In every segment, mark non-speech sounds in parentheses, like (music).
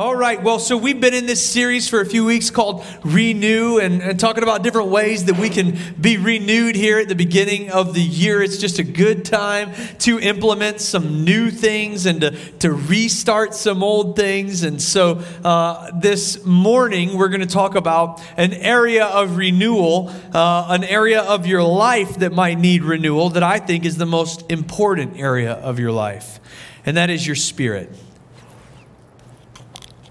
All right, well, so we've been in this series for a few weeks called Renew and, and, talking about different ways that we can be renewed here at the beginning of the year. It's just a good time to implement some new things and to, to restart some old things. And so uh, this morning, we're going to talk about an area of renewal, uh, an area of your life that might need renewal that I think is the most important area of your life, and that is your spirit.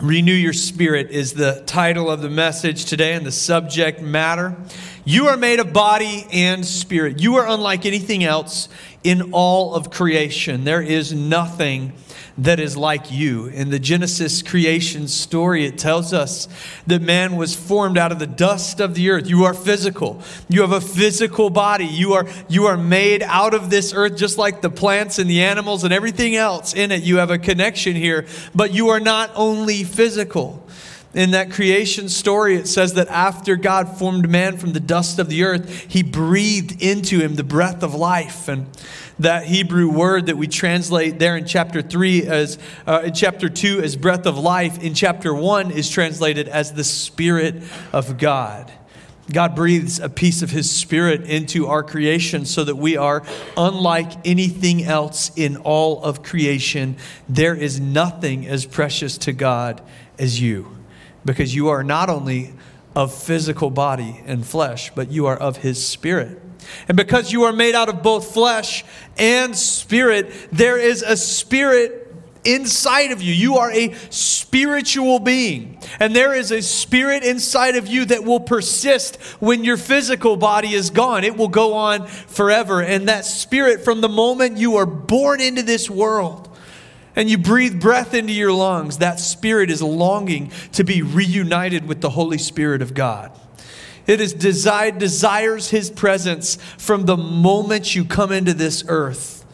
Renew Your Spirit is the title of the message today and the subject matter. You are made of body and spirit. You are unlike anything else in all of creation. There is nothing that is like you. In the Genesis creation story, it tells us that man was formed out of the dust of the earth. You are physical. You have a physical body. You are, you are made out of this earth, just like the plants and the animals and everything else in it. You have a connection here, but you are not only physical. In that creation story, it says that after God formed man from the dust of the earth, he breathed into him the breath of life. And that Hebrew word that we translate there in chapter 3 as uh, in chapter 2 as breath of life in chapter 1 is translated as the spirit of God. God breathes a piece of his spirit into our creation so that we are unlike anything else in all of creation. There is nothing as precious to God as you because you are not only of physical body and flesh, but you are of his spirit. And because you are made out of both flesh and spirit, there is a spirit inside of you. You are a spiritual being. And there is a spirit inside of you that will persist when your physical body is gone. It will go on forever. And that spirit, from the moment you are born into this world, and you breathe breath into your lungs, that spirit is longing to be reunited with the Holy Spirit of God. It is desired, desires his presence from the moment you come into this earth.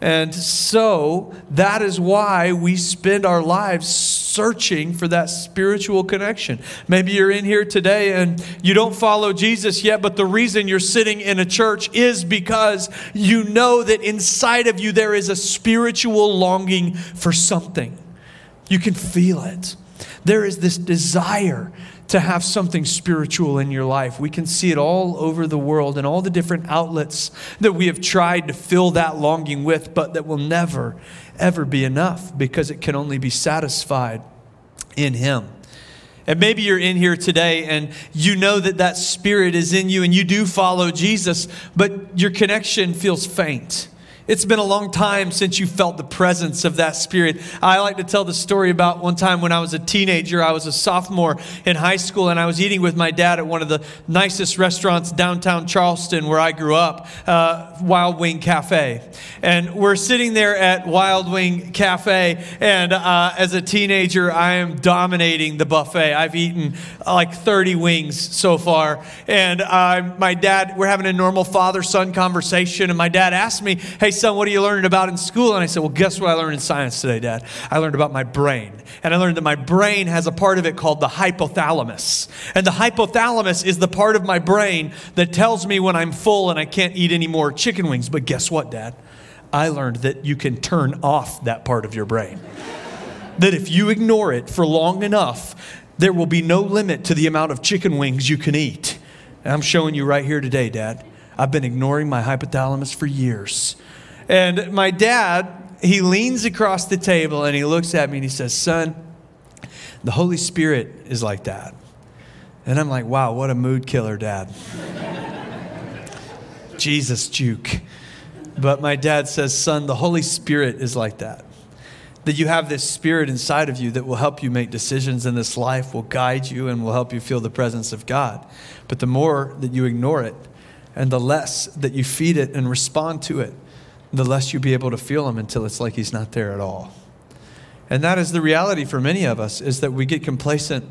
And so that is why we spend our lives searching for that spiritual connection. Maybe you're in here today and you don't follow Jesus yet, but the reason you're sitting in a church is because you know that inside of you there is a spiritual longing for something. You can feel it. There is this desire to have something spiritual in your life. We can see it all over the world and all the different outlets that we have tried to fill that longing with, but that will never, ever be enough because it can only be satisfied in Him. And maybe you're in here today and you know that that spirit is in you and you do follow Jesus, but your connection feels faint. It's been a long time since you felt the presence of that spirit. I like to tell the story about one time when I was a teenager. I was a sophomore in high school and I was eating with my dad at one of the nicest restaurants downtown Charleston where I grew up, uh, Wild Wing Cafe. And we're sitting there at Wild Wing Cafe, and uh, as a teenager, I am dominating the buffet. I've eaten like 30 wings so far. And uh, my dad, we're having a normal father son conversation, and my dad asked me, Hey, son, what are you learning about in school? And I said, Well, guess what I learned in science today, Dad? I learned about my brain. And I learned that my brain has a part of it called the hypothalamus. And the hypothalamus is the part of my brain that tells me when I'm full and I can't eat any more chicken wings. But guess what, Dad? I learned that you can turn off that part of your brain. (laughs) that if you ignore it for long enough, there will be no limit to the amount of chicken wings you can eat. And I'm showing you right here today, Dad. I've been ignoring my hypothalamus for years. And my dad, he leans across the table and he looks at me and he says, Son, the Holy Spirit is like that. And I'm like, wow, what a mood killer, Dad. (laughs) Jesus juke. But my dad says, Son, the Holy Spirit is like that. That you have this spirit inside of you that will help you make decisions in this life, will guide you, and will help you feel the presence of God. But the more that you ignore it, and the less that you feed it and respond to it, the less you'll be able to feel him until it's like he's not there at all. And that is the reality for many of us is that we get complacent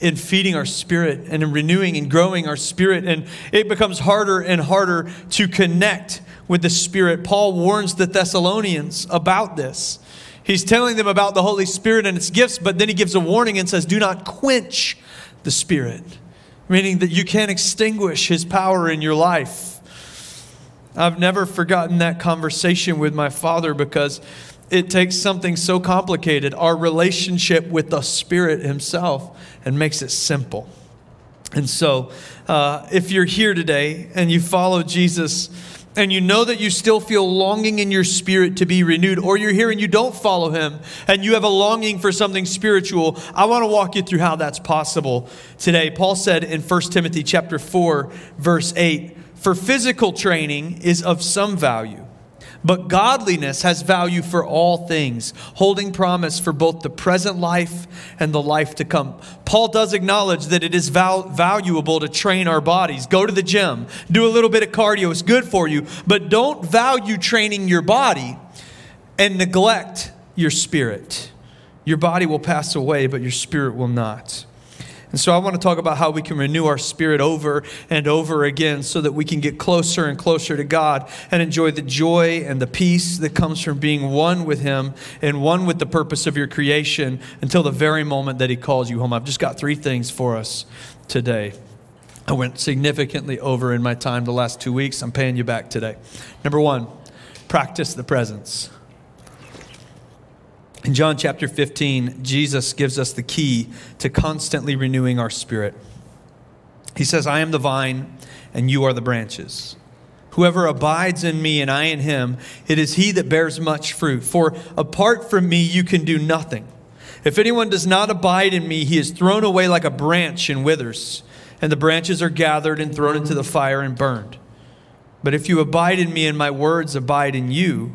in feeding our spirit and in renewing and growing our spirit and it becomes harder and harder to connect with the spirit. Paul warns the Thessalonians about this. He's telling them about the Holy Spirit and its gifts, but then he gives a warning and says, "Do not quench the spirit." Meaning that you can't extinguish his power in your life. I've never forgotten that conversation with my father because it takes something so complicated, our relationship with the Spirit Himself, and makes it simple. And so, uh, if you're here today and you follow Jesus, and you know that you still feel longing in your spirit to be renewed, or you're here and you don't follow him and you have a longing for something spiritual, I want to walk you through how that's possible today. Paul said in 1 Timothy chapter 4, verse 8, for physical training is of some value but godliness has value for all things, holding promise for both the present life and the life to come. Paul does acknowledge that it is val- valuable to train our bodies. Go to the gym, do a little bit of cardio, it's good for you, but don't value training your body and neglect your spirit. Your body will pass away, but your spirit will not. And so I want to talk about how we can renew our spirit over and over again so that we can get closer and closer to God and enjoy the joy and the peace that comes from being one with Him and one with the purpose of your creation until the very moment that He calls you home. I've just got three things for us today. I went significantly over in my time the last two weeks. I'm paying you back today. Number one, practice the presence. In John chapter 15, Jesus gives us the key to constantly renewing our spirit. He says, I am the vine, and you are the branches. Whoever abides in me and I in him, it is he that bears much fruit. For apart from me, you can do nothing. If anyone does not abide in me, he is thrown away like a branch and withers, and the branches are gathered and thrown into the fire and burned. But if you abide in me and my words abide in you,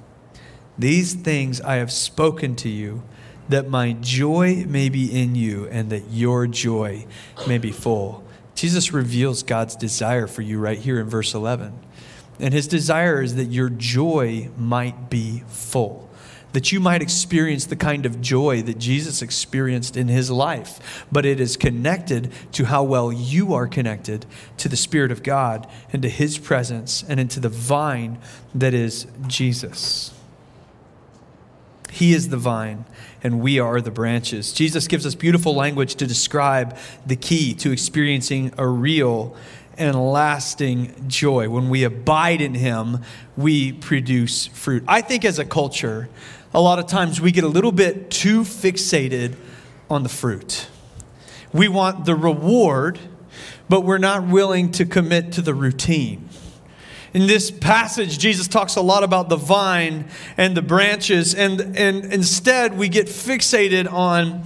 These things I have spoken to you, that my joy may be in you and that your joy may be full. Jesus reveals God's desire for you right here in verse 11. And his desire is that your joy might be full, that you might experience the kind of joy that Jesus experienced in his life. But it is connected to how well you are connected to the Spirit of God and to his presence and into the vine that is Jesus. He is the vine, and we are the branches. Jesus gives us beautiful language to describe the key to experiencing a real and lasting joy. When we abide in Him, we produce fruit. I think as a culture, a lot of times we get a little bit too fixated on the fruit. We want the reward, but we're not willing to commit to the routine. In this passage, Jesus talks a lot about the vine and the branches, and, and instead we get fixated on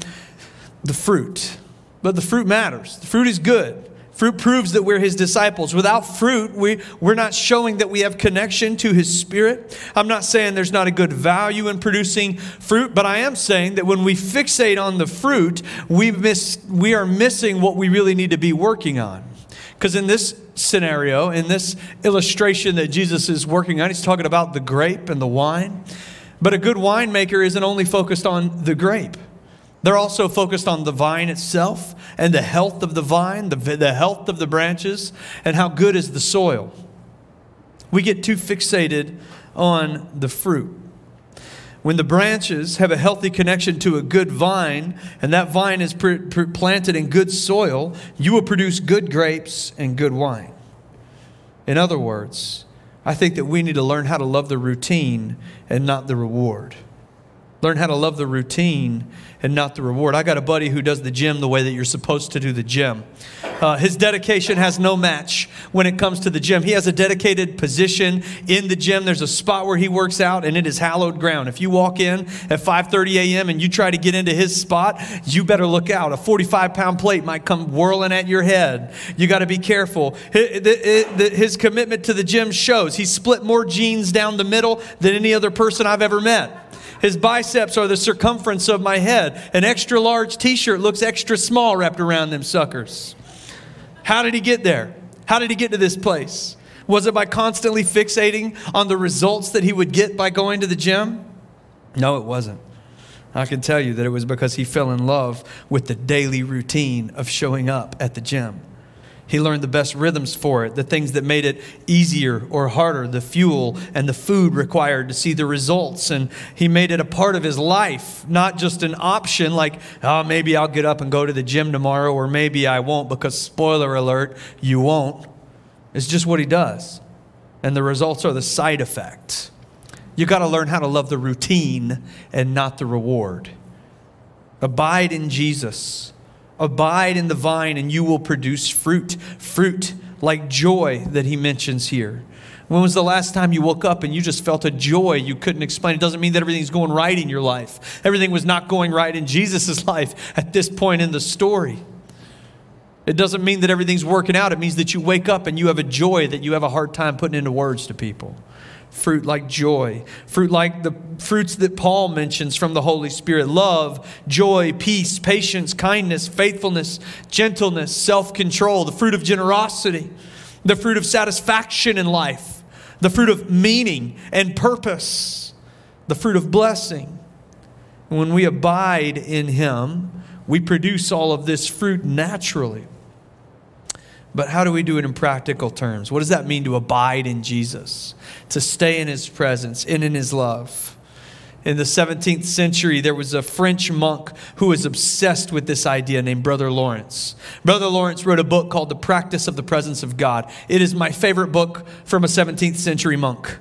the fruit. But the fruit matters, the fruit is good. Fruit proves that we're his disciples. Without fruit, we, we're not showing that we have connection to his spirit. I'm not saying there's not a good value in producing fruit, but I am saying that when we fixate on the fruit, we, miss, we are missing what we really need to be working on. Because in this scenario, in this illustration that Jesus is working on, he's talking about the grape and the wine. But a good winemaker isn't only focused on the grape. They're also focused on the vine itself and the health of the vine, the, the health of the branches, and how good is the soil. We get too fixated on the fruit. When the branches have a healthy connection to a good vine, and that vine is pr- pr- planted in good soil, you will produce good grapes and good wine. In other words, I think that we need to learn how to love the routine and not the reward. Learn how to love the routine and not the reward. I got a buddy who does the gym the way that you're supposed to do the gym. Uh, his dedication has no match when it comes to the gym. He has a dedicated position in the gym. There's a spot where he works out, and it is hallowed ground. If you walk in at 5:30 a.m. and you try to get into his spot, you better look out. A 45-pound plate might come whirling at your head. You got to be careful. His commitment to the gym shows. He split more jeans down the middle than any other person I've ever met. His biceps are the circumference of my head. An extra large t shirt looks extra small wrapped around them suckers. How did he get there? How did he get to this place? Was it by constantly fixating on the results that he would get by going to the gym? No, it wasn't. I can tell you that it was because he fell in love with the daily routine of showing up at the gym. He learned the best rhythms for it, the things that made it easier or harder, the fuel and the food required to see the results. And he made it a part of his life, not just an option like, oh, maybe I'll get up and go to the gym tomorrow, or maybe I won't, because spoiler alert, you won't. It's just what he does. And the results are the side effect. You got to learn how to love the routine and not the reward. Abide in Jesus. Abide in the vine, and you will produce fruit. Fruit like joy that he mentions here. When was the last time you woke up and you just felt a joy you couldn't explain? It doesn't mean that everything's going right in your life. Everything was not going right in Jesus' (laughs) life at this point in the story. It doesn't mean that everything's working out. It means that you wake up and you have a joy that you have a hard time putting into words to people fruit like joy, fruit like the fruits that Paul mentions from the Holy Spirit love, joy, peace, patience, kindness, faithfulness, gentleness, self control, the fruit of generosity, the fruit of satisfaction in life, the fruit of meaning and purpose, the fruit of blessing. When we abide in Him, we produce all of this fruit naturally. But how do we do it in practical terms? What does that mean to abide in Jesus? To stay in his presence and in his love. In the 17th century, there was a French monk who was obsessed with this idea named Brother Lawrence. Brother Lawrence wrote a book called The Practice of the Presence of God. It is my favorite book from a 17th century monk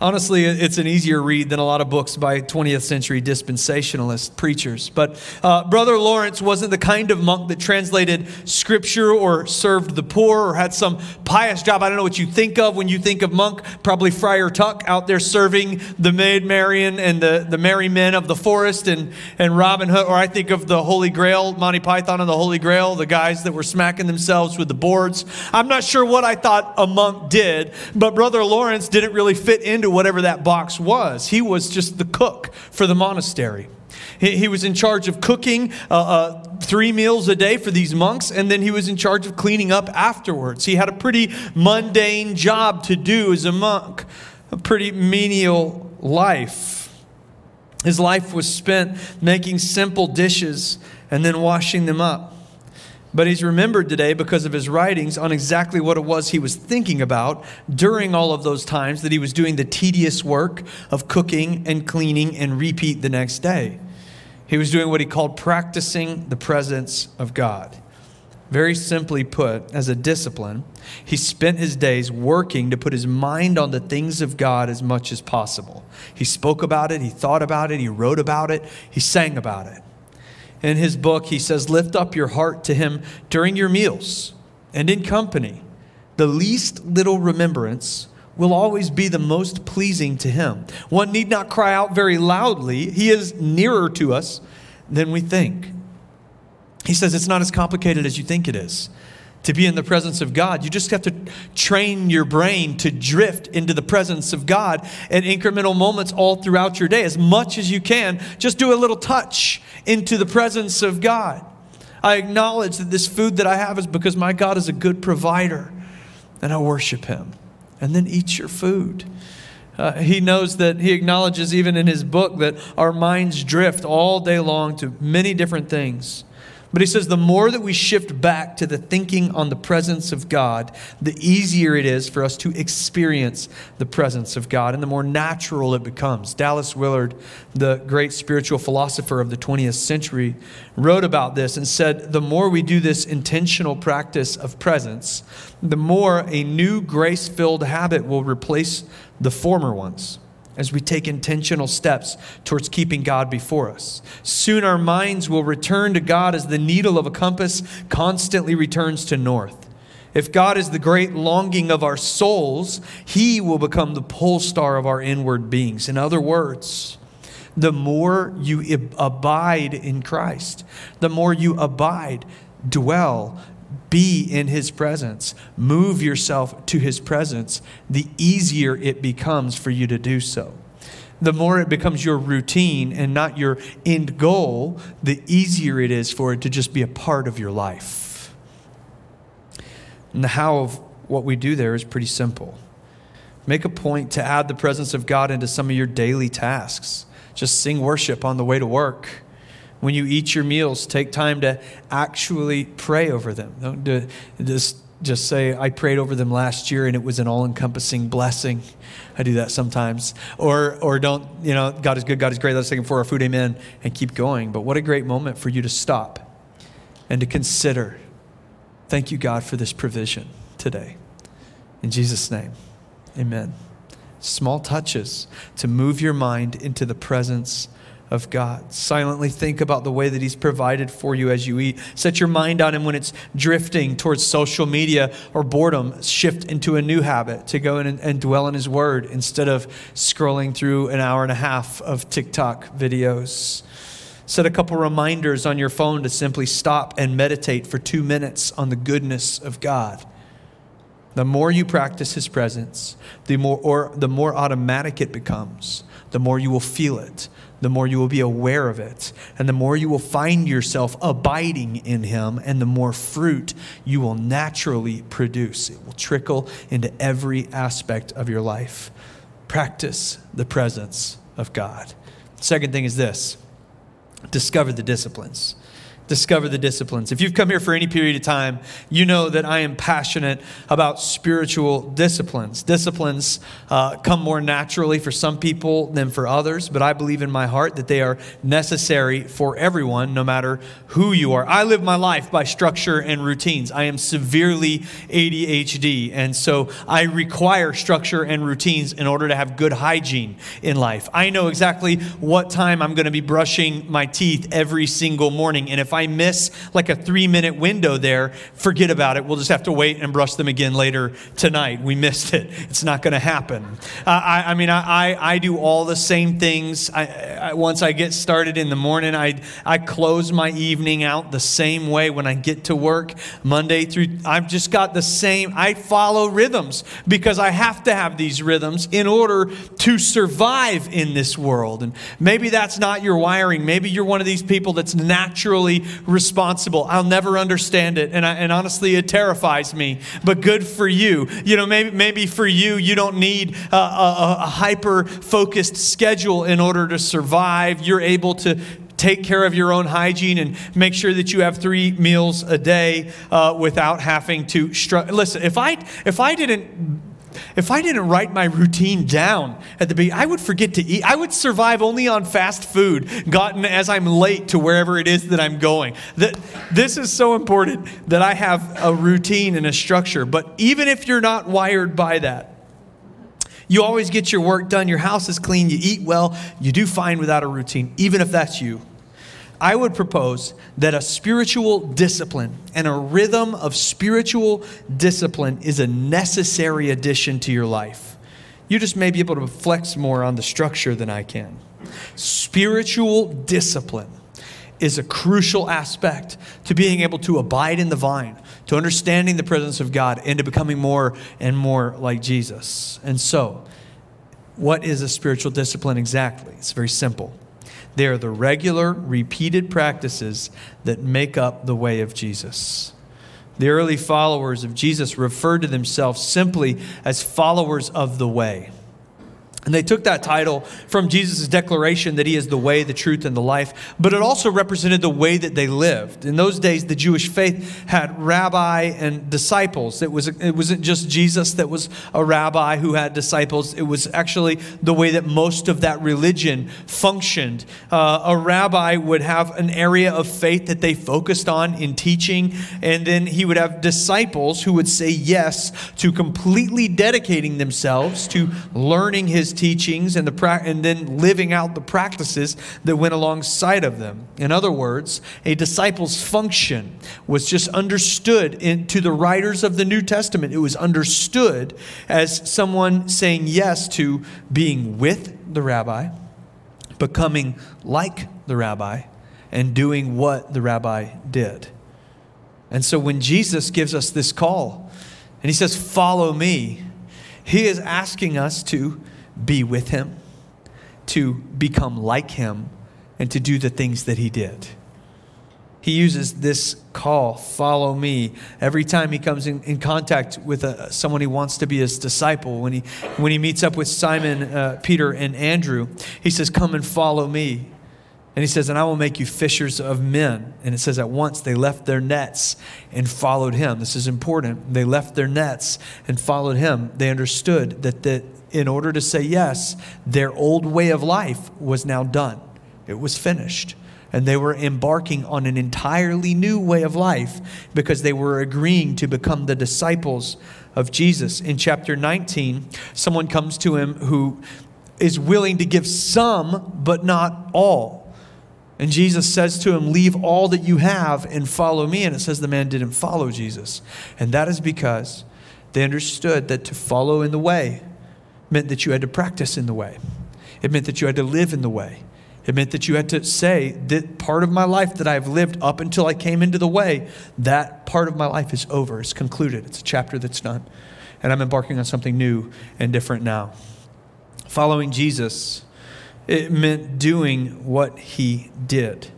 honestly, it's an easier read than a lot of books by 20th century dispensationalist preachers. But uh, Brother Lawrence wasn't the kind of monk that translated scripture or served the poor or had some pious job. I don't know what you think of when you think of monk. Probably Friar Tuck out there serving the Maid Marian and the, the merry men of the forest and, and Robin Hood. Or I think of the Holy Grail, Monty Python and the Holy Grail, the guys that were smacking themselves with the boards. I'm not sure what I thought a monk did, but Brother Lawrence didn't really fit into into whatever that box was. He was just the cook for the monastery. He, he was in charge of cooking uh, uh, three meals a day for these monks, and then he was in charge of cleaning up afterwards. He had a pretty mundane job to do as a monk, a pretty menial life. His life was spent making simple dishes and then washing them up. But he's remembered today because of his writings on exactly what it was he was thinking about during all of those times that he was doing the tedious work of cooking and cleaning and repeat the next day. He was doing what he called practicing the presence of God. Very simply put, as a discipline, he spent his days working to put his mind on the things of God as much as possible. He spoke about it, he thought about it, he wrote about it, he sang about it in his book, he says, Lift up your heart to him during your meals and in company. The least little remembrance will always be the most pleasing to him. One need not cry out very loudly, he is nearer to us than we think. He says it's not as complicated as you think it is to be in the presence of God. You just have to train your brain to drift into the presence of God at incremental moments all throughout your day. As much as you can, just do a little touch into the presence of God. I acknowledge that this food that I have is because my God is a good provider, and I worship Him. And then eat your food. Uh, he knows that he acknowledges even in his book that our minds drift all day long to many different things. But he says the more that we shift back to the thinking on the presence of God, the easier it is for us to experience the presence of God and the more natural it becomes. Dallas Willard, the great spiritual philosopher of the 20th century, wrote about this and said the more we do this intentional practice of presence, the more a new grace filled habit will replace the former ones as we take intentional steps towards keeping God before us. Soon our minds will return to God as the needle of a compass constantly returns to north. If God is the great longing of our souls, He will become the pole star of our inward beings. In other words, the more you abide in Christ, the more you abide, dwell, be in his presence, move yourself to his presence, the easier it becomes for you to do so. The more it becomes your routine and not your end goal, the easier it is for it to just be a part of your life. And the how of what we do there is pretty simple. Make a point to add the presence of God into some of your daily tasks. just sing worship on the way to work. When you eat your meals, take time to actually pray over them. Don't just, just say, I prayed over them last year and it was an all encompassing blessing. I do that sometimes. Or, or don't, you know, God is good, God is great, let's take Him for our food, amen, and keep going. But what a great moment for you to stop and to consider. Thank you, God, for this provision today. In Jesus' name, amen. Small touches to move your mind into the presence of God. Silently think about the way that He's provided for you as you eat. Set your mind on Him when it's drifting towards social media or boredom. Shift into a new habit to go in and, and dwell in His Word instead of scrolling through an hour and a half of TikTok videos. Set a couple reminders on your phone to simply stop and meditate for two minutes on the goodness of God. The more you practice His presence, the more, or the more automatic it becomes, the more you will feel it the more you will be aware of it, and the more you will find yourself abiding in Him, and the more fruit you will naturally produce. It will trickle into every aspect of your life. Practice the presence of God. Second thing is this discover the disciplines discover the disciplines. If you've come here for any period of time, you know that I am passionate about spiritual disciplines. Disciplines uh, come more naturally for some people than for others, but I believe in my heart that they are necessary for everyone, no matter who you are. I live my life by structure and routines. I am severely ADHD, and so I require structure and routines in order to have good hygiene in life. I know exactly what time I'm going to be brushing my teeth every single morning, and if I miss like a three minute window there, forget about it. We'll just have to wait and brush them again later tonight. We missed it. It's not going to happen. Uh, I, I, mean, I, I, I, do all the same things. I, once I get started in the morning, I, I close my evening out the same way when I get to work Monday through. I've just got the same, I follow rhythms because I have to have these rhythms in order to survive in this world. And maybe that's not your wiring. Maybe you're one of these people that's naturally responsible. I'll never understand it. And, I, and honestly, it terrifies me, but good for you. You know, maybe, maybe for you, you don't need a, a, a hyper focused schedule in order to survive. You're able to take care of your own hygiene and make sure that you have three meals a day uh, without having to struggle. Listen, if I if I didn't if I didn't write my routine down at the beginning, I would forget to eat. I would survive only on fast food gotten as I'm late to wherever it is that I'm going. That, this is so important that I have a routine and a structure. But even if you're not wired by that, you always get your work done, your house is clean, you eat well, you do fine without a routine, even if that's you. I would propose that a spiritual discipline and a rhythm of spiritual discipline is a necessary addition to your life. You just may be able to flex more on the structure than I can. Spiritual discipline is a crucial aspect to being able to abide in the vine, to understanding the presence of God, and to becoming more and more like Jesus. And so, what is a spiritual discipline exactly? It's very simple they are the regular, repeated practices that make up the way of Jesus. The early followers of Jesus referred to themselves simply as followers of the way. And they took that title from Jesus' declaration that he is the way, the truth, and the life, but it also represented the way that they lived. In those days, the Jewish faith had rabbi and disciples. It, was, it wasn't just Jesus that was a rabbi who had disciples, it was actually the way that most of that religion functioned. Uh, a rabbi would have an area of faith that they focused on in teaching, and then he would have disciples who would say yes to completely dedicating themselves to learning his teachings and, the and then living out the practices that went alongside of them. In other words, a disciple's function was just understood in, to the writers of the New Testament. It was understood as someone saying yes to being with the rabbi, becoming like the rabbi, and doing what the rabbi did. And so when Jesus gives us this call and he says, Follow me, he is asking us to be with him, to become like him, and to do the things that he did. he uses this call, follow me, every time he comes in, in contact with a, someone he wants to be his disciple. When he, when he meets up with Simon, uh, Peter, and Andrew, he says, Come and follow me. And he says, And I will make you fishers of men. And it says, At once they left their nets and followed him. This is important. They left their nets and followed him. They understood that, that in order to say yes, their old way of life was now done, it was finished. And they were embarking on an entirely new way of life because they were agreeing to become the disciples of Jesus. In chapter 19, someone comes to him who is willing to give some, but not all. And Jesus says to him, Leave all that you have and follow me. And it says the man didn't follow Jesus. And that is because they understood that to follow in the way meant that you had to practice in the way. It meant that you had to live in the way. It meant that you had to say that part of my life that I've lived up until I came into the way, that part of my life is over. It's concluded. It's a chapter that's done. And I'm embarking on something new and different now. Following Jesus, it meant doing what he did.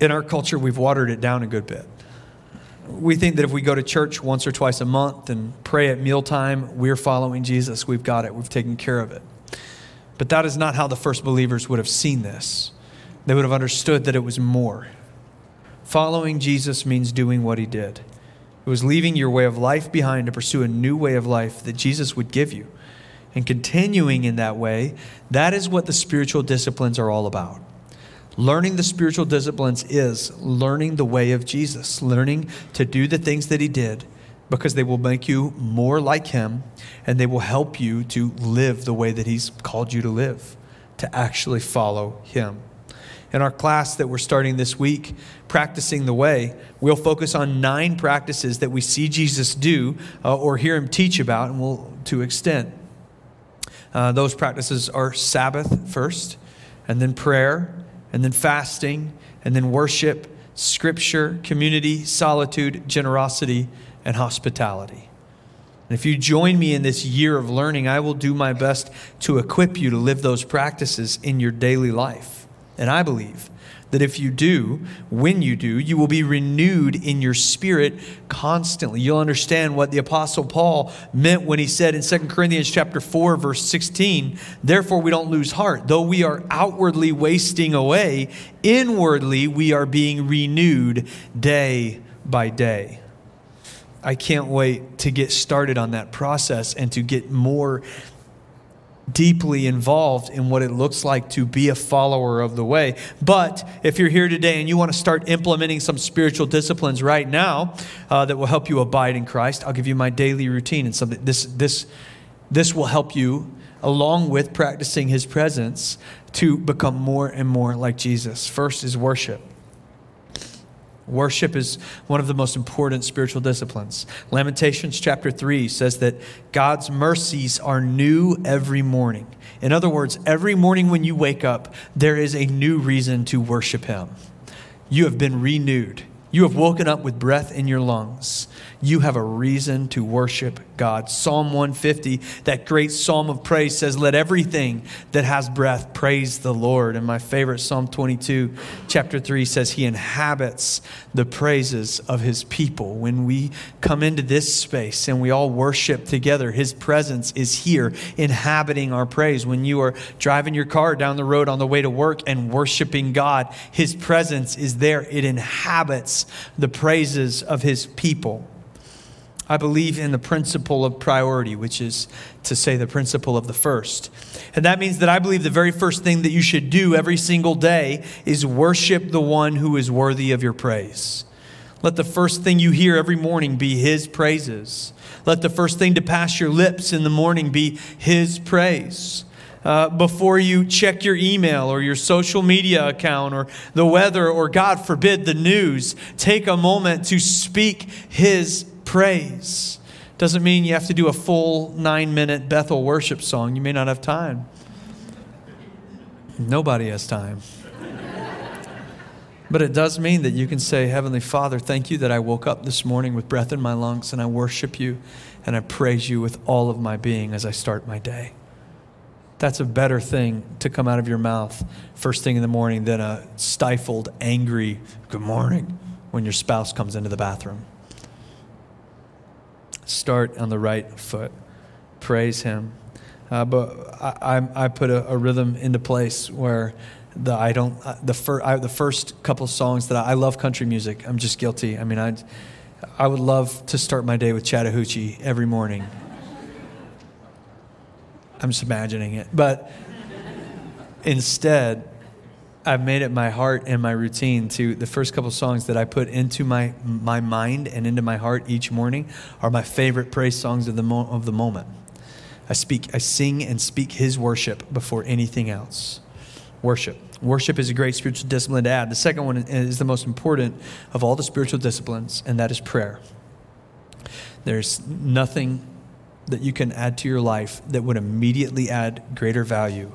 In our culture, we've watered it down a good bit we think that if we go to church once or twice a month and pray at mealtime, we're following Jesus. We've got it, we've taken care of it. But that is not how the first believers would have seen this. They would have understood that it was more. Following Jesus means doing what he did. It was leaving your way of life behind to pursue a new way of life that Jesus would give you. And continuing in that way, that is what the spiritual disciplines are all about. Learning the spiritual disciplines is learning the way of Jesus, learning to do the things that he did because they will make you more like him and they will help you to live the way that he's called you to live, to actually follow him. In our class that we're starting this week, Practicing the Way, we'll focus on nine practices that we see Jesus do uh, or hear him teach about, and we'll to extent. Uh, those practices are Sabbath first, and then prayer, and then fasting, and then worship, scripture, community, solitude, generosity, and hospitality. And if you join me in this year of learning, I will do my best to equip you to live those practices in your daily life. And I believe that if you do, when you do, you will be renewed in your spirit constantly. You'll understand what the apostle Paul meant when he said in 2 Corinthians chapter 4 verse 16, "Therefore we don't lose heart, though we are outwardly wasting away, inwardly we are being renewed day by day." I can't wait to get started on that process and to get more deeply involved in what it looks like to be a follower of the way. But if you're here today and you want to start implementing some spiritual disciplines right now uh, that will help you abide in Christ, I'll give you my daily routine and something. This this this will help you along with practicing His presence to become more and more like Jesus. First is worship. Worship is one of the most important spiritual disciplines. Lamentations chapter 3 says that God's mercies are new every morning. In other words, every morning when you wake up, there is a new reason to worship Him. You have been renewed. You have woken up with breath in your lungs you have a reason to worship God. Psalm 150, that great psalm of praise, says, Let everything that has breath praise the Lord. And my favorite, Psalm 22, chapter 3, says, He inhabits the praises of His people. When we come into this space and we all worship together, His presence is here inhabiting our praise. When you are driving your car down the road on the way to work and worshiping God, His presence is there. It inhabits the praises of His people. I believe in the principle of priority, which is to say the principle of the first. And that means that I believe the very first thing that you should do every single day is worship the one who is worthy of your praise. Let the first thing you hear every morning be his praises. Let the first thing to pass your lips in the morning be his praise. Uh, before you check your email or your social media account or the weather or, God forbid, the news, take a moment to speak His praise. Doesn't mean you have to do a full nine minute Bethel worship song. You may not have time. Nobody has time. But it does mean that you can say, Heavenly Father, thank you that I woke up this morning with breath in my lungs and I worship you and I praise you with all of my being as I start my day. That's a better thing to come out of your mouth first thing in the morning than a stifled, angry good morning when your spouse comes into the bathroom. Start on the right foot. Praise Him. Uh, but I, I, I put a, a, rhythm into place where the I don't uh, the first the first couple songs that I, I, love country music. I'm just guilty. I mean, I I would love to start my day with Chattahoochee every morning. I'm just imagining it, but instead, I've made it my heart and my routine to the first couple songs that I put into my my mind and into my heart each morning are my favorite praise songs of the mo- of the moment. I speak, I sing and speak His worship before anything else. Worship. Worship is a great spiritual discipline to add. The second one is the most important of all the spiritual disciplines, and that is prayer. There's nothing that you can add to your life that would immediately add greater value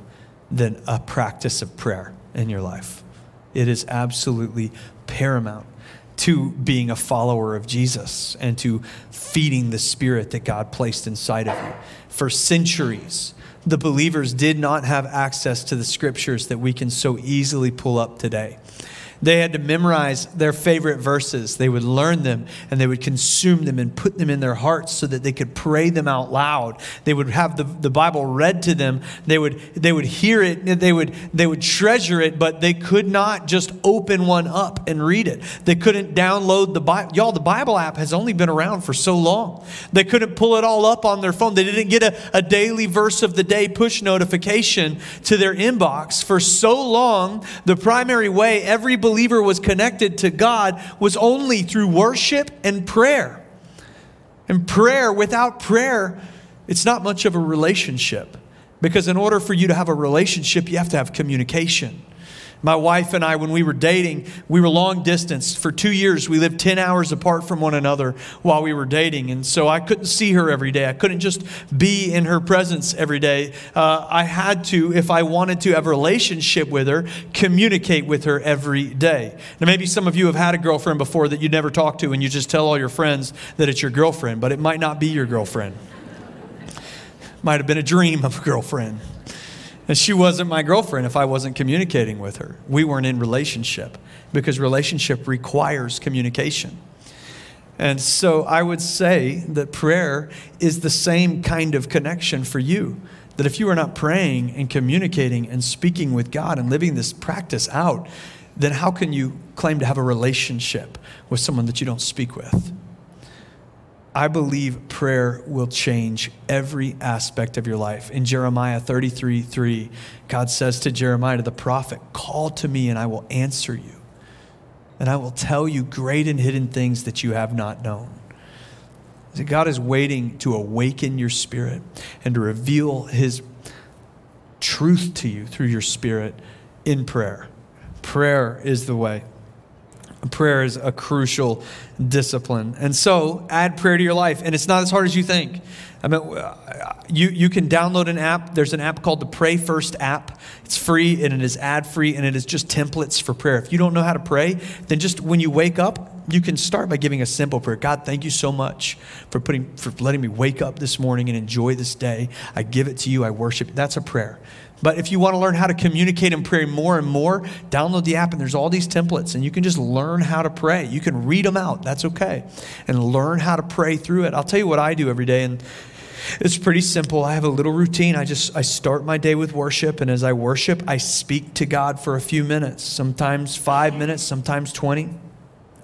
than a practice of prayer in your life. It is absolutely paramount to being a follower of Jesus and to feeding the spirit that God placed inside of you. For centuries, the believers did not have access to the scriptures that we can so easily pull up today. They had to memorize their favorite verses. They would learn them and they would consume them and put them in their hearts so that they could pray them out loud. They would have the, the Bible read to them. They would, they would hear it. They would, they would treasure it, but they could not just open one up and read it. They couldn't download the Bible. Y'all, the Bible app has only been around for so long. They couldn't pull it all up on their phone. They didn't get a, a daily verse of the day push notification to their inbox. For so long, the primary way every believer was connected to God was only through worship and prayer. And prayer, without prayer, it's not much of a relationship. Because in order for you to have a relationship, you have to have communication. My wife and I, when we were dating, we were long distance. For two years, we lived 10 hours apart from one another while we were dating. And so I couldn't see her every day. I couldn't just be in her presence every day. Uh, I had to, if I wanted to have a relationship with her, communicate with her every day. Now, maybe some of you have had a girlfriend before that you never talked to, and you just tell all your friends that it's your girlfriend, but it might not be your girlfriend. might have been a dream of a girlfriend. And she wasn't my girlfriend if I wasn't communicating with her. We weren't in relationship because relationship requires communication. And so I would say that prayer is the same kind of connection for you. That if you are not praying and communicating and speaking with God and living this practice out, then how can you claim to have a relationship with someone that you don't speak with? I believe prayer will change every aspect of your life. In Jeremiah 33 3, God says to Jeremiah, to the prophet, Call to me and I will answer you, and I will tell you great and hidden things that you have not known. God is waiting to awaken your spirit and to reveal his truth to you through your spirit in prayer. Prayer is the way. Prayer is a crucial discipline. And so add prayer to your life. And it's not as hard as you think. I mean, uh, you, you can download an app. There's an app called the Pray First app. It's free and it is ad free and it is just templates for prayer. If you don't know how to pray, then just when you wake up, you can start by giving a simple prayer. God, thank you so much for putting for letting me wake up this morning and enjoy this day. I give it to you. I worship. That's a prayer. But if you want to learn how to communicate and pray more and more, download the app and there's all these templates and you can just learn how to pray. You can read them out, that's okay, and learn how to pray through it. I'll tell you what I do every day and it's pretty simple. I have a little routine. I just I start my day with worship and as I worship, I speak to God for a few minutes, sometimes 5 minutes, sometimes 20.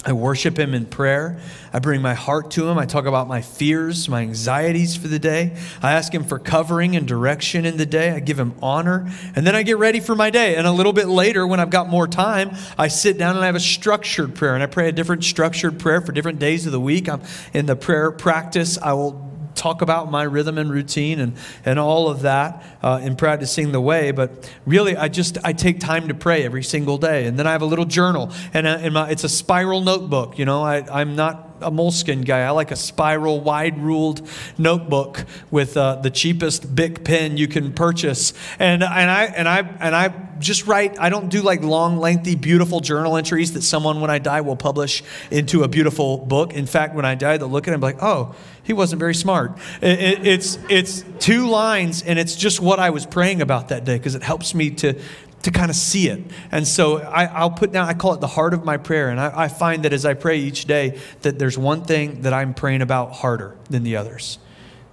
I worship Him in prayer. I bring my heart to Him. I talk about my fears, my anxieties for the day. I ask Him for covering and direction in the day. I give Him honor. And then I get ready for my day. And a little bit later, when I've got more time, I sit down and I have a structured prayer. And I pray a different structured prayer for different days of the week. I'm in the prayer practice. I will talk about my rhythm and routine and, and all of that uh, in practicing the way. But really, I just I take time to pray every single day, and then I have a little journal, and, uh, and my, it's a spiral notebook. You know, I, I'm not a Moleskine guy. I like a spiral, wide ruled notebook with uh, the cheapest Bic pen you can purchase. And, and, I, and, I, and I just write, I don't do like long, lengthy, beautiful journal entries that someone, when I die, will publish into a beautiful book. In fact, when I die, they'll look at it and be like, oh, he wasn't very smart. It, it, it's, it's two lines, and it's just what I was praying about that day because it helps me to, to kind of see it. And so I, will put down, I call it the heart of my prayer. And I, I, find that as I pray each day, that there's one thing that I'm praying about harder than the others.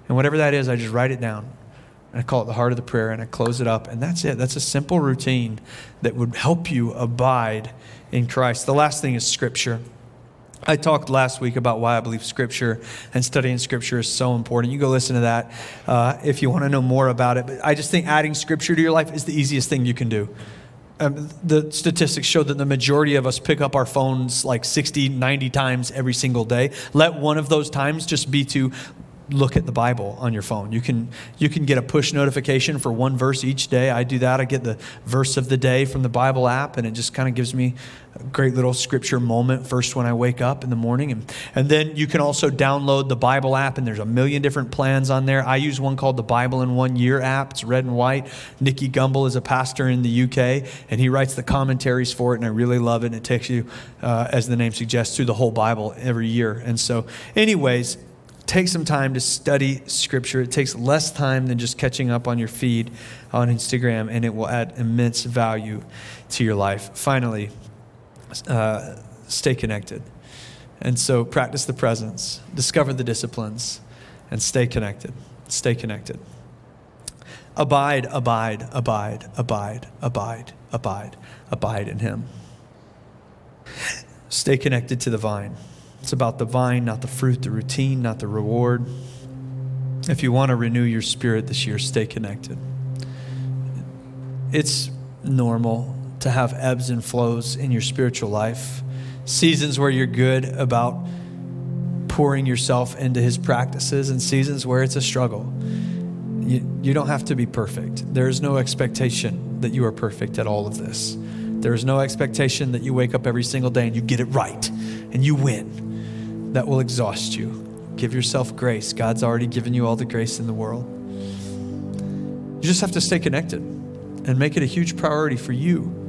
And whatever that is, I just write it down. And I call it the heart of the prayer and I close it up. And that's it. That's a simple routine that would help you abide in Christ. The last thing is Scripture. I talked last week about why I believe Scripture and studying Scripture is so important. You go listen to that uh, if you want to know more about it. But I just think adding Scripture to your life is the easiest thing you can do. Um, the statistics show that the majority of us pick up our phones like 60, 90 times every single day. Let one of those times just be to look at the Bible on your phone. You can you can get a push notification for one verse each day. I do that. I get the verse of the day from the Bible app, and it just kind of gives me great little scripture moment first when I wake up in the morning. And, and then you can also download the Bible app, and there's a million different plans on there. I use one called the Bible in One Year app. It's red and white. Nicky Gumbel is a pastor in the UK, and he writes the commentaries for it, and I really love it. And it takes you, uh, as the name suggests, through the whole Bible every year. And so, anyways, take some time to study Scripture. It takes less time than just catching up on your feed on Instagram, and it will add immense value to your life. Finally, uh, stay connected. And so, practice the presence, discover the disciplines, and stay connected. Stay connected. Abide, abide, abide, abide, abide, abide, abide in Him. Stay connected to the vine. It's about the vine, not the fruit, the routine, not the reward. If you want to renew your spirit this year, stay connected. It's normal to have ebbs and flows in your spiritual life, seasons where you're good about pouring yourself into his practices, and seasons where it's a struggle. You, you don't have to be perfect. There is no expectation that you are perfect at all of this. There is no expectation that you wake up every single day and you get it right and you win that will exhaust you. Give yourself grace. God's already given you all the grace in the world. You just have to stay connected and make it a huge priority for you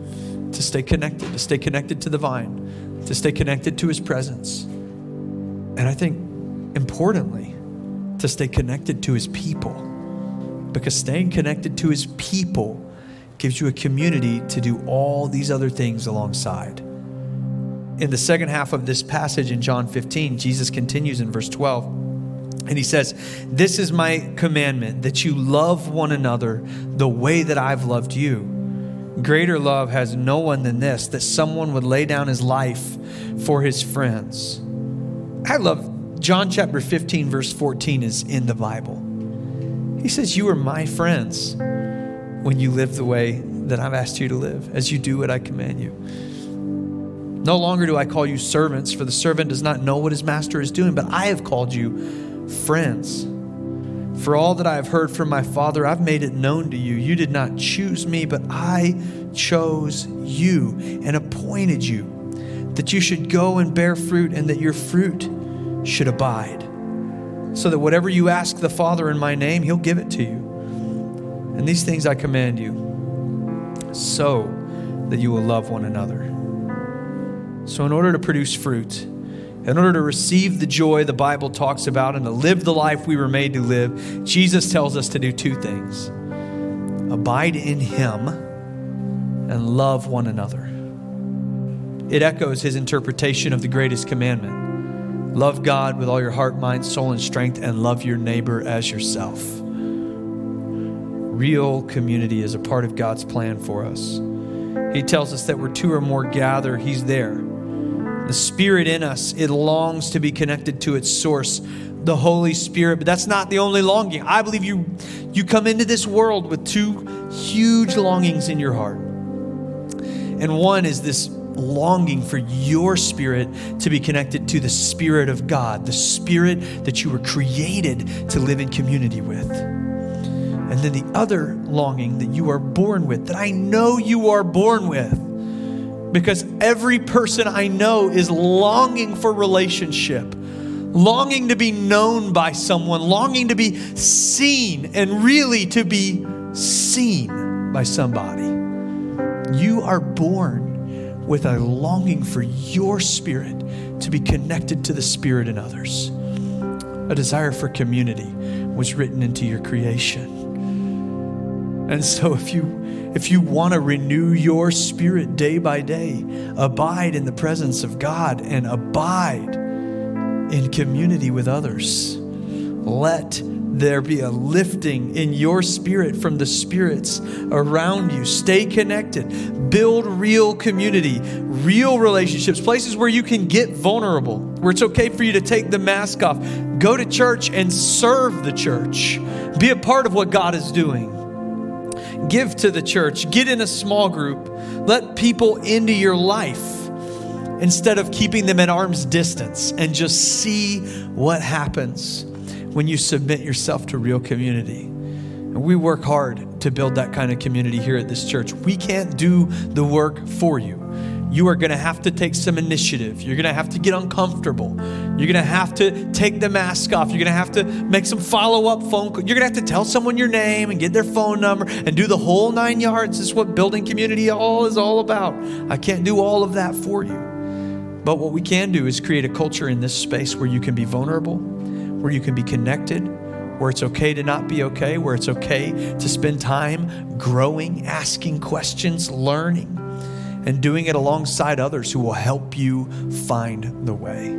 to stay connected, to stay connected to the vine, to stay connected to his presence. And I think importantly, to stay connected to his people. Because staying connected to his people gives you a community to do all these other things alongside in the second half of this passage in John 15, Jesus continues in verse 12. And he says, This is my commandment that you love one another the way that I've loved you. Greater love has no one than this, that someone would lay down his life for his friends. I love John chapter 15, verse 14 is in the Bible. He says, You are my friends when you live the way that I've asked you to live, as you do what I command you. No longer do I call you servants, for the servant does not know what his master is doing, but I have called you friends. For all that I have heard from my Father, I've made it known to you. You did not choose me, but I chose you and appointed you that you should go and bear fruit and that your fruit should abide. So that whatever you ask the Father in my name, he'll give it to you. And these things I command you, so that you will love one another. So, in order to produce fruit, in order to receive the joy the Bible talks about and to live the life we were made to live, Jesus tells us to do two things abide in Him and love one another. It echoes His interpretation of the greatest commandment love God with all your heart, mind, soul, and strength, and love your neighbor as yourself. Real community is a part of God's plan for us. He tells us that where two or more gather, He's there. The Spirit in us, it longs to be connected to its source, the Holy Spirit. But that's not the only longing. I believe you, you come into this world with two huge longings in your heart. And one is this longing for your spirit to be connected to the Spirit of God, the Spirit that you were created to live in community with. And then the other longing that you are born with, that I know you are born with because every person I know is longing for relationship, longing to be known by someone, longing to be seen, and really to be seen by somebody. You are born with a longing for your spirit to be connected to the spirit in others. A desire for community was written into your creation. And so if you if you want to renew your spirit day by day, abide in the presence of God and abide in community with others. Let there be a lifting in your spirit from the spirits around you. Stay connected. Build real community, real relationships, places where you can get vulnerable, where it's okay for you to take the mask off. Go to church and serve the church. Be a part of what God is doing give to the church, get in a small group, let people into your life instead of keeping them at arm's distance and just see what happens when you submit yourself to real community. And we work hard to build that kind of community here at this church. We can't do the work for you you are going to have to take some initiative. You're going to have to get uncomfortable. You're going to have to take the mask off. You're going to have to make some follow up phone calls. You're going to have to tell someone your name and get their phone number and do the whole nine yards. This is what building community all is all about. I can't do all of that for you. But what we can do is create a culture in this space where you can be vulnerable, where you can be connected, where it's okay to not be okay, where it's okay to spend time growing, asking questions, learning and doing it alongside others who will help you find the way.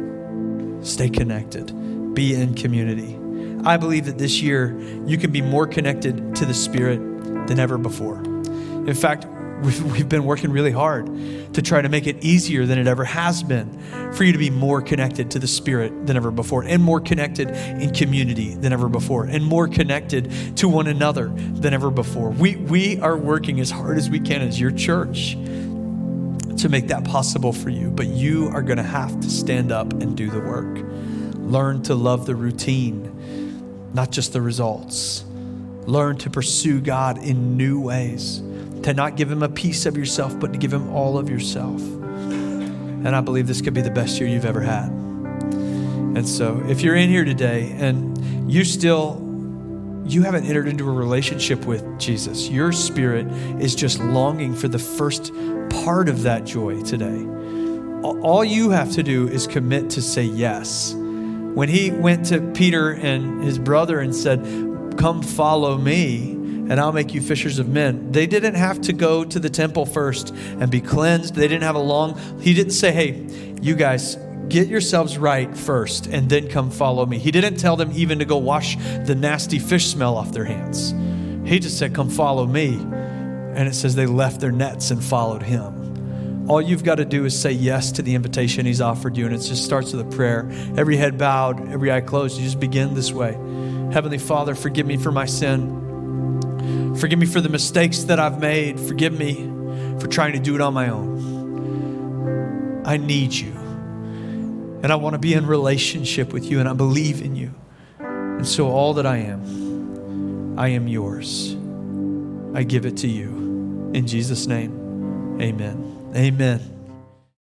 Stay connected, be in community. I believe that this year you can be more connected to the Spirit than ever before. In fact, (laughs) we've been working really hard to try to make it easier than it ever has been for you to be more connected to the Spirit than ever before, and more connected in community than ever before, and more connected to one another than ever before. We, we are working as hard as we can as your church to make that possible for you, but you are going to have to stand up and do the work. Learn to love the routine, not just the results. Learn to pursue God in new ways, to not give Him a piece of yourself, but to give Him all of yourself. And I believe this could be the best year you've ever had. And so, if you're in here today and you still you haven't entered into a relationship with Jesus. Your spirit is just longing for the first part of that joy today. All you have to do is commit to say yes. When he went to Peter and his brother and said, Come follow me, and I'll make you fishers of men. They didn't have to go to the temple first and be cleansed. They didn't have a long, he didn't say, Hey, you guys, get yourselves right first and then come follow me. He didn't tell them even to go wash the nasty fish smell off their hands. He just said, Come follow me. And it says they left their nets and followed him. All you've got to do is say yes to the invitation he's offered you. And it just starts with a prayer. Every head bowed, every eye closed. You just begin this way Heavenly Father, forgive me for my sin. Forgive me for the mistakes that I've made. Forgive me for trying to do it on my own. I need you. And I want to be in relationship with you, and I believe in you. And so, all that I am, I am yours. I give it to you. In Jesus' name, amen. Amen.